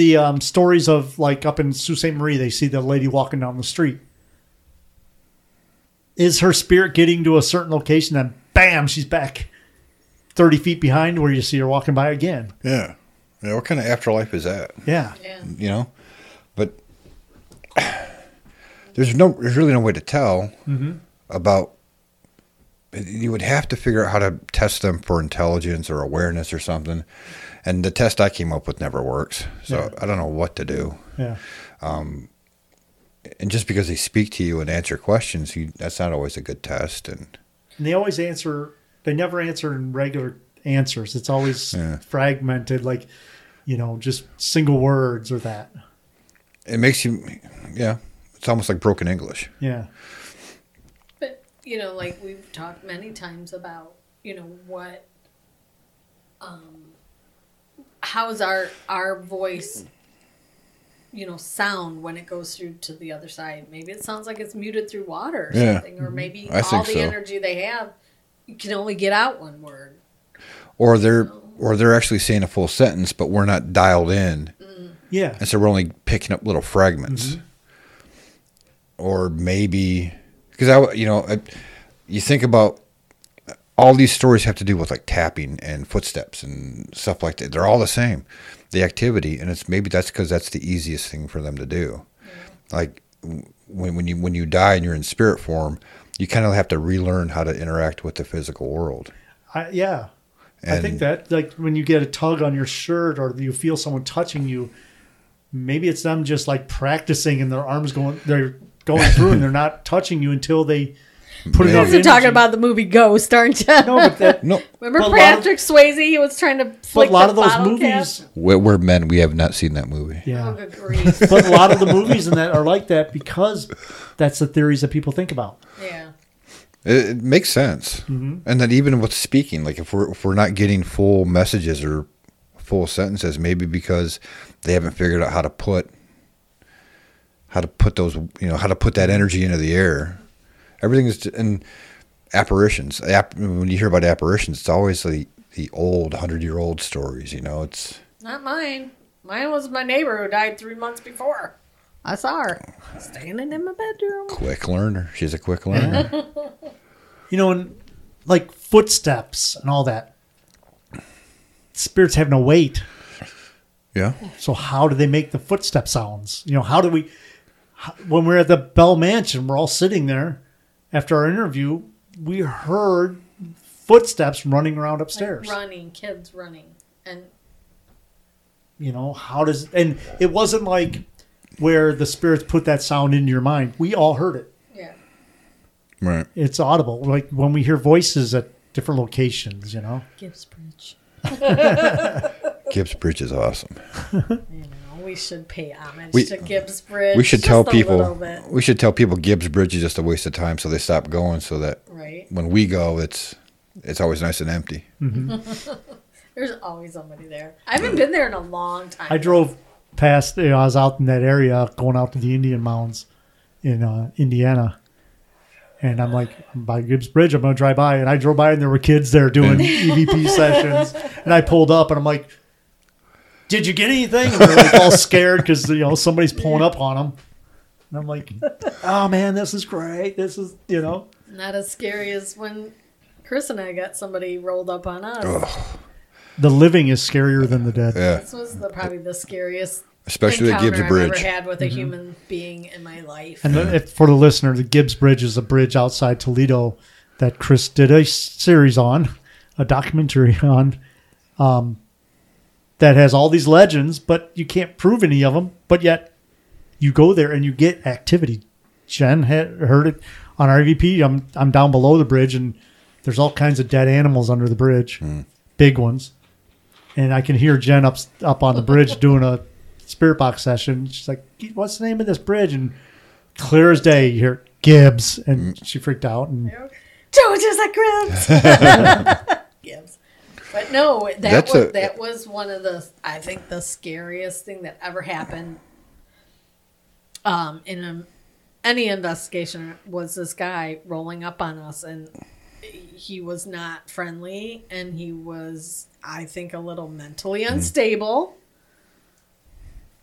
the um, stories of like up in Sault Ste. Marie, they see the lady walking down the street. Is her spirit getting to a certain location and bam, she's back 30 feet behind where you see her walking by again? Yeah. Yeah. What kind of afterlife is that? Yeah. Yeah. You know, but there's no, there's really no way to tell mm-hmm. about. You would have to figure out how to test them for intelligence or awareness or something, and the test I came up with never works. So Yeah. I don't know what to do. Yeah. Um, And just because they speak to you and answer questions, you, that's not always a good test. And And they always answer, they never answer in regular answers. It's always Yeah. fragmented, like, you know, just single words or that. it makes you, yeah, it's almost like broken English. Yeah. But you know, like we've talked many times about, you know, what um how's our our voice you know sound when it goes through to the other side. Maybe it sounds like it's muted through water or Yeah. something. Or mm-hmm. maybe I all the so. energy they have you can only get out one word. Or they're, or they're actually saying a full sentence, but we're not dialed in. Mm. Yeah. And so we're only picking up little fragments. Mm-hmm. Or maybe, because I, you know, I, you think about all these stories have to do with like tapping and footsteps and stuff like that. They're all the same, the activity, and it's maybe that's because that's the easiest thing for them to do. Like when when you when you die and you're in spirit form, you kind of have to relearn how to interact with the physical world. I, yeah. I think that like when you get a tug on your shirt or you feel someone touching you, maybe it's them just like practicing and their arms going they're going through and they're not touching you until they put Maybe. enough You're talking about the movie Ghost, aren't you? no, but that, No, Remember But a lot of- Patrick Swayze? He was trying to but a lot the of those movies, cap? we're, we're men. We have not seen that movie. yeah. Oh, but a lot of the movies in that are like that because that's the theories that people think about. yeah. It, it makes sense, Mm-hmm. and then even with speaking, like if we're if we're not getting full messages or full sentences, maybe because they haven't figured out how to put how to put those you know how to put that energy into the air. Everything is and apparitions. App, when you hear about apparitions, it's always the the old hundred year old stories. You know, it's Not mine. Mine was my neighbor who died three months before. I saw her standing in my bedroom. quick learner. She's a quick learner. You know, and like footsteps and all that. Spirits have no weight. yeah. So how do they make the footstep sounds? You know, how do we? How, when we're at the Bell Mansion, we're all sitting there after our interview. We heard footsteps running around upstairs. Like running, kids running. And You know, how does? And it wasn't like where the spirits put that sound into your mind. We all heard it. yeah. Right. It's audible. Like when we hear voices at different locations. You know. Gibbs Bridge. Gibbs Bridge is awesome. You know, we should pay homage We- to Gibbs Bridge. We should just tell a people. We should tell people Gibbs Bridge is just a waste of time, so they stop going. So that right? when we go, it's it's always nice and empty. There's always somebody there. I haven't been there in a long time. I drove past. You know, I was out in that area, going out to the Indian Mounds in uh, Indiana, and I'm like, I'm by Gibbs Bridge. I'm going to drive by, and I drove by, and there were kids there doing EVP sessions, and I pulled up, and I'm like, "Did you get anything?" And they're like all scared because you know somebody's pulling up on them, and I'm like, "Oh man, this is great. This is you know." Not as scary as when Chris and I got somebody rolled up on us. The living is scarier than the dead. Yeah, This was the, probably the scariest especially at encounter Gibbs I've Bridge. ever had with a human being in my life. And the, if, for the listener, the Gibbs Bridge is a bridge outside Toledo that Chris did a series on, a documentary on, um, that has all these legends, but you can't prove any of them. But yet, you go there and you get activity. Jen had heard it on RVP. I'm I'm down below the bridge, and there's all kinds of dead animals under the bridge, hmm. big ones, and I can hear Jen up up on the bridge doing a spirit box session. She's like, "What's the name of this bridge?" And clear as day, you hear Gibbs, and hmm. she freaked out. And George is like Gibbs. Gibbs. But no, that That's was a- that was one of the I think the scariest thing that ever happened. Um, in a, any investigation was this guy rolling up on us, and he was not friendly, and he was I think a little mentally unstable.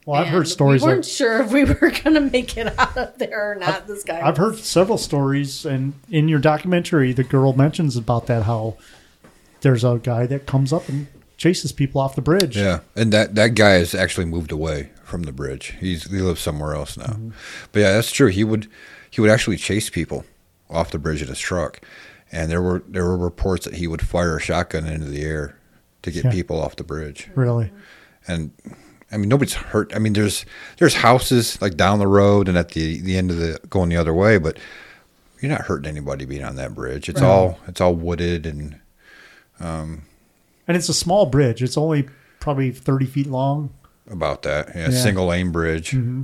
Well, I've And heard stories We weren't of. sure if we were going to make it out of there or not. this guy. I've heard several stories, and in your documentary, the girl mentions about that how there's a guy that comes up and chases people off the bridge. Yeah, and that that guy has actually moved away from the bridge. He's he lives somewhere else now. Mm-hmm. But yeah, that's true. He would he would actually chase people off the bridge in his truck, and there were there were reports that he would fire a shotgun into the air to get Yeah. people off the bridge. Really? And I mean, nobody's hurt. I mean, there's there's houses like down the road and at the the end of the going the other way, but you're not hurting anybody being on that bridge. It's Right. all it's all wooded and Um, and it's a small bridge. It's only probably 30 feet long. about that. Yeah, Yeah. single lane bridge. Mm-hmm.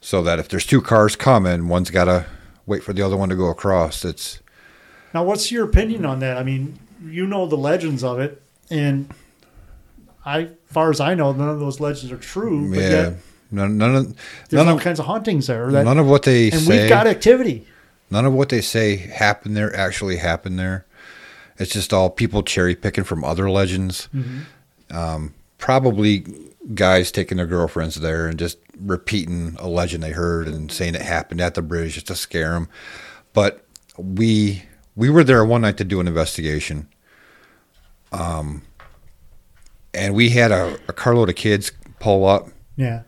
So that if there's two cars coming, one's got to wait for the other one to go across. It's Now, what's your opinion on that? I mean, you know the legends of it, and I, far as I know, none of those legends are true. But yeah, yet, none, none of there's none all of, kinds of hauntings there. That, none of what they and say. we've got activity. none of what they say happened there actually happened there. It's just all people cherry picking from other legends. Um, probably guys taking their girlfriends there and just repeating a legend they heard and saying it happened at the bridge just to scare them. But we we were there one night to do an investigation. Um, and we had a, a carload of kids pull up Yeah.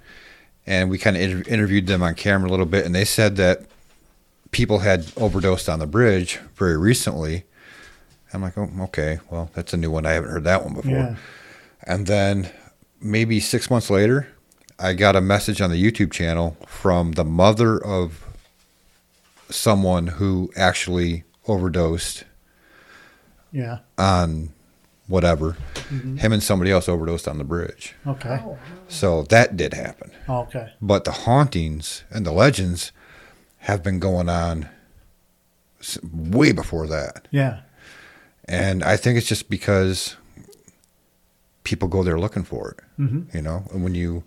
and we kind of inter- interviewed them on camera a little bit, and they said that people had overdosed on the bridge very recently. I'm like, oh, okay, well, that's a new one. I haven't heard that one before. Yeah. And then maybe six months later, I got a message on the YouTube channel from the mother of someone who actually overdosed Yeah. on whatever. Mm-hmm. Him and somebody else overdosed on the bridge. Okay. Oh, So that did happen. Oh, okay. But the hauntings and the legends have been going on way before that. Yeah. And I think it's just because people go there looking for it. Mm-hmm. You know, and when you,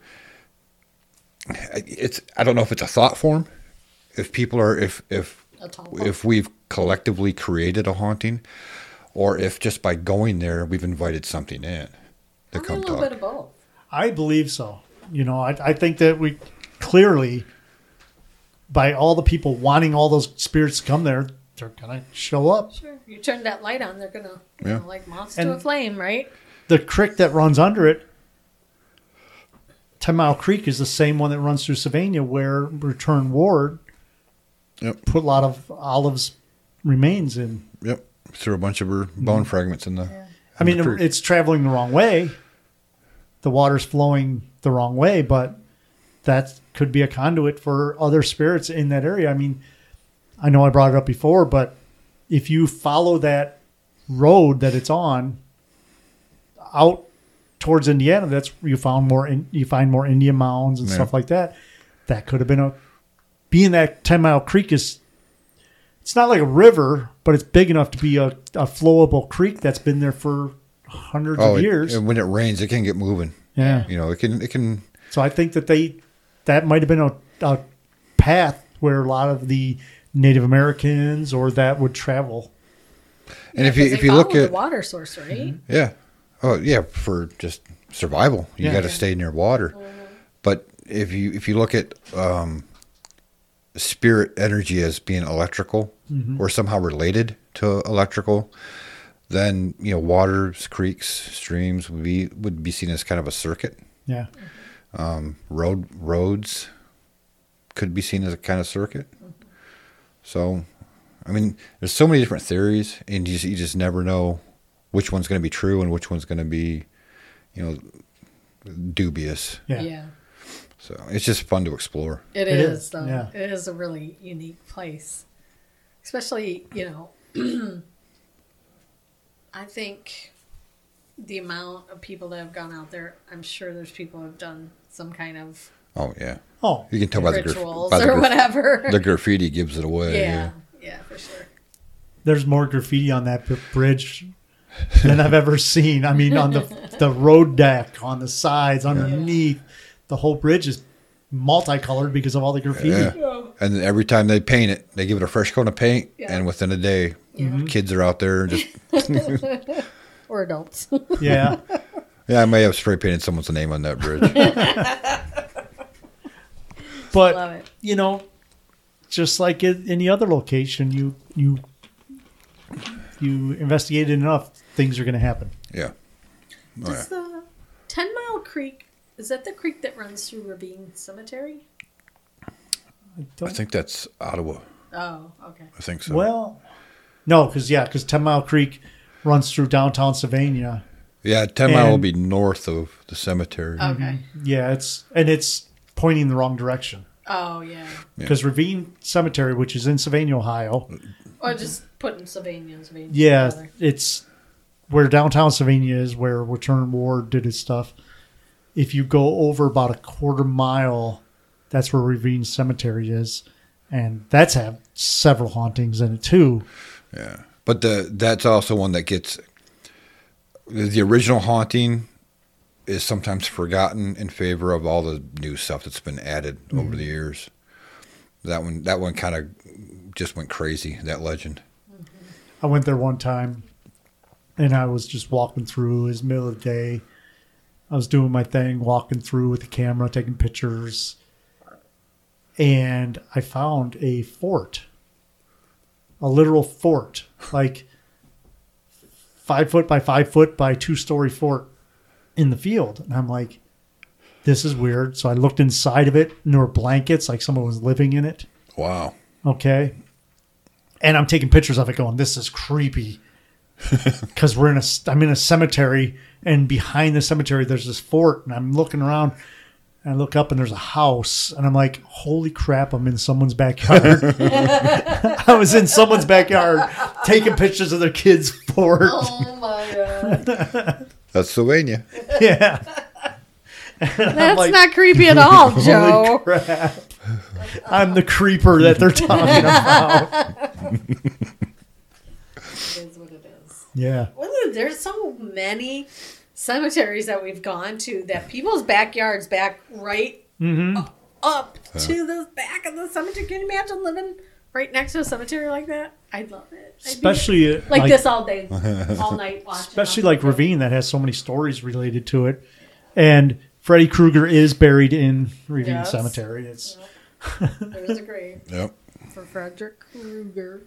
it's I don't know if it's a thought form, if people are if if if we've collectively created a haunting, or if just by going there we've invited something in to Probably come a little talk. bit of both. I believe so. You know, I, I think that we clearly, by all the people wanting all those spirits to come there, they're going to show up. Sure. You turn that light on, they're gonna you Yeah. know, like moths And- to a flame, right? The creek that runs under it, Ten Mile Creek, is the same one that runs through Sylvania where Return Ward Yep. put a lot of Olive's remains in. Yep, threw a bunch of her bone mm. fragments in the. I mean, the creek. it's traveling the wrong way. The water's flowing the wrong way, but that could be a conduit for other spirits in that area. I mean, I know I brought it up before, but if you follow that road that it's on out towards Indiana, that's you found more. In, you find more Indian mounds and Yeah. stuff like that. That could have been a being that Ten Mile Creek is. It's not like a river, but it's big enough to be a, a flowable creek that's been there for hundreds oh, of years. and when it rains, it can get moving. yeah. You know, it can it can. So I think that they that might have been a, a path where a lot of the Native Americans or that would travel. And if you 'cause if you look at the water source, right? Mm-hmm. yeah, oh yeah, for just survival, you Yeah. got to stay near water. Oh, but if you if you look at um, spirit energy as being electrical mm-hmm. or somehow related to electrical, then you know waters, creeks, streams would be would be seen as kind of a circuit. Yeah. Um, road roads could be seen as a kind of circuit. So, I mean, there's so many different theories, and you just, you just never know which one's going to be true and which one's going to be, you know, dubious. Yeah. Yeah. So it's just fun to explore. It It is, is, though. yeah. It is a really unique place. Especially, you know, I think the amount of people that have gone out there, I'm sure there's people who have done some kind of Oh yeah, Oh, you can tell by the, graf- by the, or whatever. the graffiti gives it away. yeah. yeah, for sure. there's more graffiti on that bridge than I've ever seen. I mean, on the the road deck, on the sides, underneath, the whole bridge is multicolored because of all the graffiti. Yeah. And every time they paint it, they give it a fresh coat of paint, Yeah. and within a day, mm-hmm. kids are out there just Or adults. Yeah. yeah. I may have spray painted someone's name on that bridge. But Love it. you know, just like in any other location, you you you investigate it enough, things are going to happen. Yeah. Oh, Does yeah. the Ten Mile Creek is that the creek that runs through Ravine Cemetery? I I don't- think that's Ottawa. Oh, okay. I think so. well, no, because yeah, because Ten Mile Creek runs through downtown Sylvania. yeah, 10 mile will be north of the cemetery. Okay. Mm-hmm. Yeah, it's and it's pointing the wrong direction Oh yeah. Yeah. because Ravine Cemetery, which is in Sylvania, Ohio, Or just putting Sylvania and Sylvania yeah, together. it's where downtown Sylvania is, where Return Ward did his stuff. If you go over about a quarter mile, that's where Ravine Cemetery is, and that's had several hauntings in it too. Yeah, but the that's also one that gets the original haunting is sometimes forgotten in favor of all the new stuff that's been added over the mm-hmm. years. That one, that one kind of just went crazy. That legend. Mm-hmm. I went there one time, and I was just walking through. It was middle of the day. I was doing my thing, walking through with the camera, taking pictures, and I found a fort, a literal fort, like five foot by five foot by two story fort in the field. And I'm like, this is weird. So I looked inside of it, and there were blankets, like someone was living in it. Wow. Okay. And I'm taking pictures of it going, this is creepy. Because we're in a, I'm in a cemetery, and behind the cemetery, there's this fort, and I'm looking around, and I look up, and there's a house, and I'm like, holy crap, I'm in someone's backyard. I was in someone's backyard taking pictures of their kid's fort. Oh my god. That's Sylvania. Yeah. That's like, not creepy at all, Holy Joe. crap. I'm the creeper that they're talking about. It is what it is. Yeah. Well, there's so many cemeteries that we've gone to that people's backyards back right mm-hmm. up to the back of the cemetery. Can you imagine living right next to a cemetery like that? I'd love it. I'd be Especially uh, like, this all day, all night watching. especially like Ravine that has so many stories related to it. And Freddy Krueger is buried in Ravine Yes. Cemetery. It's There's a grave Yep. for Frederick Krueger.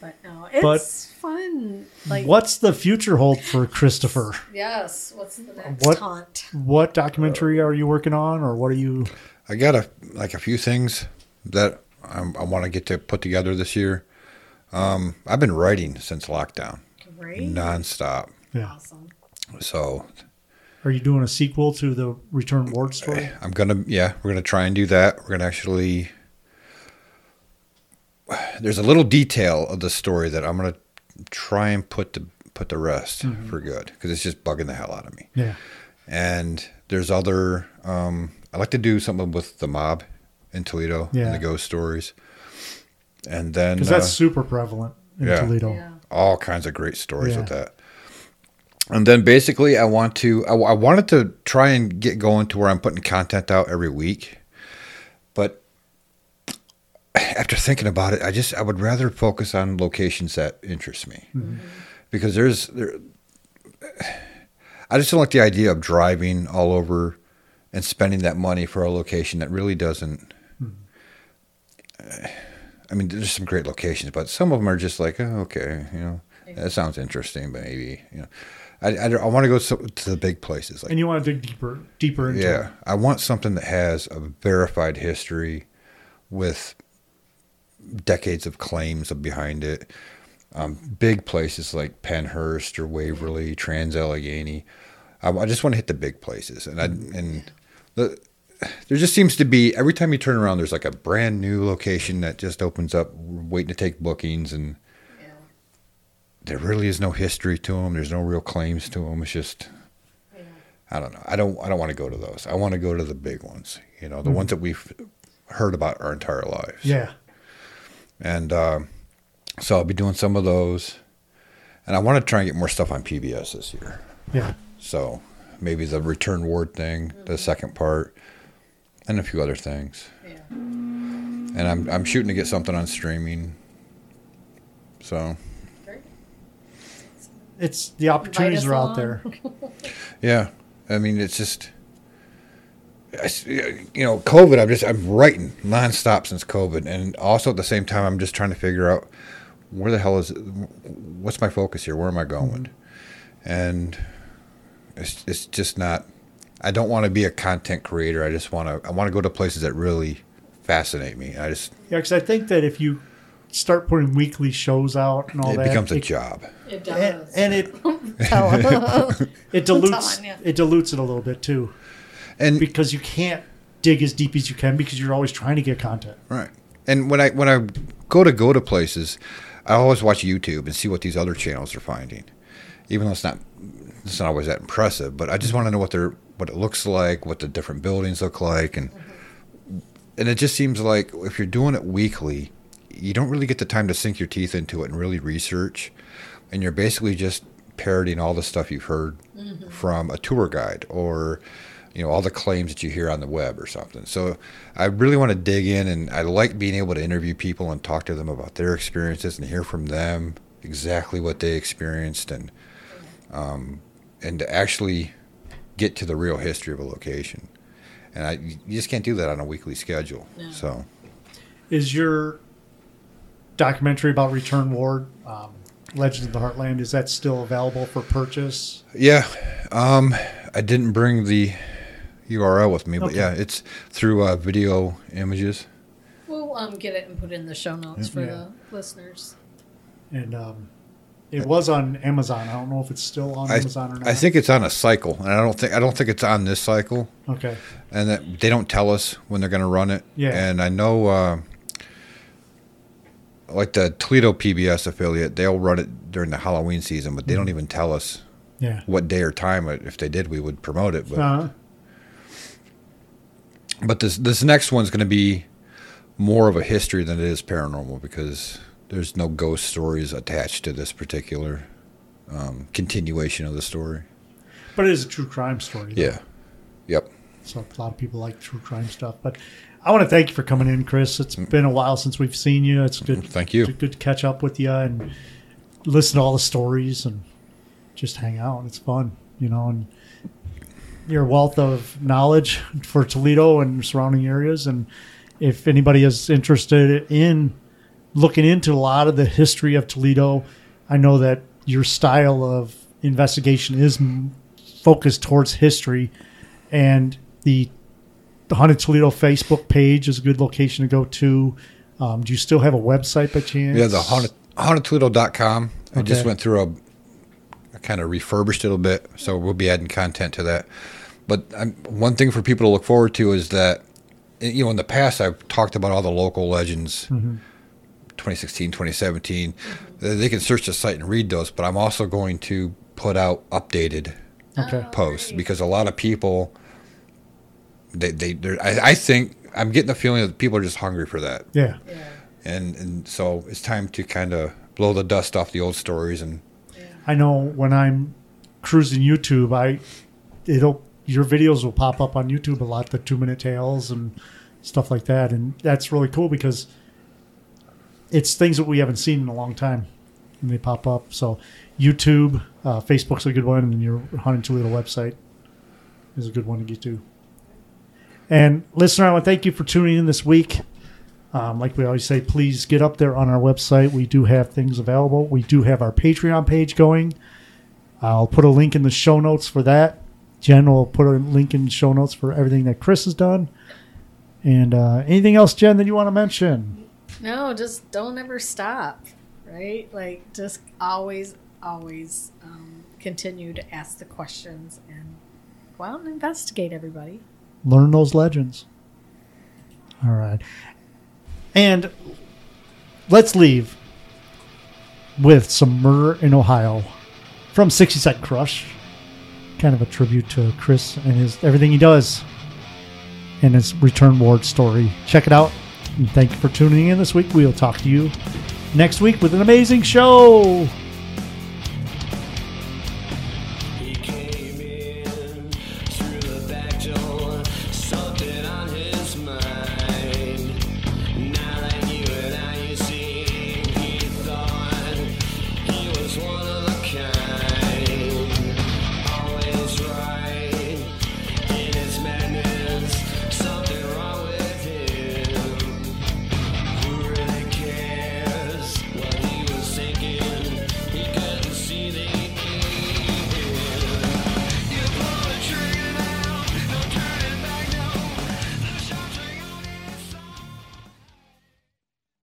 But no, it's But- fun. Like what's the future hold for Christopher? yes, what's the next What- taunt? What documentary are you working on, or what are you? I got a like a few things that I'm, I want to get to put together this year. Um, I've been writing since lockdown, Great, nonstop. Yeah, awesome. So are you doing a sequel to the Return Ward story? I'm gonna yeah, we're gonna try and do that. We're gonna actually there's a little detail of the story that I'm gonna try and put the put the rest for good because it's just bugging the hell out of me. Yeah, And there's other um, I like to do something with the mob in Toledo Yeah. and the ghost stories, and then because that's uh, super prevalent in yeah. Toledo. Yeah. all kinds of great stories with that. And then basically, I want to, I, I wanted to try and get going to where I'm putting content out every week. But after thinking about it, I just, I would rather focus on locations that interest me. Because there's, there, I just don't like the idea of driving all over and spending that money for a location that really doesn't. I mean, there's some great locations, but some of them are just like, oh, okay, you know, that sounds interesting, but maybe, you know, I, I, I want to go so, to the big places. Like, And you want to dig deeper, deeper into yeah, it. I want something that has a verified history with decades of claims behind it. Um, big places like Pennhurst or Waverly, Trans Allegheny. I, I just want to hit the big places, and I and the, there just seems to be every time you turn around, there's like a brand new location that just opens up, waiting to take bookings, and Yeah. there really is no history to them. There's no real claims to them. It's just Yeah. I don't know. I don't. I don't want to go to those. I want to go to the big ones. You know, the ones that we've heard about our entire lives. Yeah, And uh, so I'll be doing some of those, and I want to try and get more stuff on PBS this year. yeah. So maybe the Return Ward thing, the second part, and a few other things. Yeah. And I'm I'm shooting to get something on streaming. So It's the opportunities us are out there. yeah, I mean it's just I s- you know, COVID. I'm just I'm writing nonstop since COVID, and also at the same time, I'm just trying to figure out where the hell is what's my focus here? Where am I going? Mm-hmm. And it's it's just not. I don't want to be a content creator. I just want to. I want to go to places that really fascinate me. I just Yeah, because I think that if you start putting weekly shows out and all that it that, becomes a it, It job. and, does. and it it dilutes telling ya. it dilutes it a little bit too And because you can't dig as deep as you can because you're always trying to get content. Right. And when I when I go to go to places, I always watch YouTube and see what these other channels are finding. Even though it's not it's not always that impressive, but I just want to know what they're what it looks like, what the different buildings look like and and it just seems like if you're doing it weekly, you don't really get the time to sink your teeth into it and really research. And you're basically just parroting all the stuff you've heard from a tour guide or you know all the claims that you hear on the web or something. So I really want to dig in and I like being able to interview people and talk to them about their experiences and hear from them exactly what they experienced and um, and to actually get to the real history of a location. And I you just can't do that on a weekly schedule. No. So Is your documentary about Return Ward, um, Legends of the Heartland, is that still available for purchase? Yeah, um, I didn't bring the URL with me, but yeah, it's through uh, video images. We'll um, get it and put it in the show notes for Yeah. the listeners. And um, it was on Amazon. I don't know if it's still on I, Amazon or not. I think it's on a cycle, and I don't think I don't think it's on this cycle, Okay. and that they don't tell us when they're going to run it. Yeah. and I know, uh, like the Toledo PBS affiliate, they'll run it during the Halloween season, but they Mm-hmm. don't even tell us Yeah. what day or time. If they did, we would promote it. But Uh, But this this next one's going to be more of a history than it is paranormal because there's no ghost stories attached to this particular um, continuation of the story. but it is a true crime story. though. Yeah. Yep. So a lot of people like true crime stuff. But I want to thank you for coming in, Chris. It's been a while since we've seen you. It's good. Thank you. It's good to catch up with you and listen to all the stories and just hang out. It's fun, you know. And your wealth of knowledge for Toledo and surrounding areas. And if anybody is interested in looking into a lot of the history of Toledo, I know that your style of investigation is focused towards history, and the the Haunted Toledo Facebook page is a good location to go to. Um, do you still have a website by chance? Yeah, the haunted, hauntedtoledo.com. I just went through a, I kind of refurbished it a bit, so we'll be adding content to that. But um, one thing for people to look forward to is that, you know, in the past I've talked about all the local legends, 2016, 2017. Uh, They can search the site and read those, but I'm also going to put out updated Okay. posts because a lot of people, they, they, I, I think, I'm getting the feeling that people are just hungry for that Yeah. Yeah. and and so it's time to kind of blow the dust off the old stories and I know when I'm cruising YouTube, I it'll your videos will pop up on YouTube a lot, the two minute tales and stuff like that, and that's really cool because it's things that we haven't seen in a long time, and they pop up. So YouTube, uh, Facebook's a good one, and your Haunted Toledo website is a good one to get to. And listener, I want to thank you for tuning in this week. Um, like we always say, please get up there on our website. We do have things available. We do have our Patreon page going. I'll put a link in the show notes for that. Jen will put a link in the show notes for everything that Chris has done. And uh, anything else, Jen, that you want to mention? No, just don't ever stop, right? Like, just always, always um, continue to ask the questions and go out and investigate everybody. Learn those legends. All right. And let's leave with some murder in Ohio from 60 Second Crush. Kind of a tribute to Chris and his everything he does and his Return Ward story. Check it out. And thank you for tuning in this week. We'll talk to you next week with an amazing show.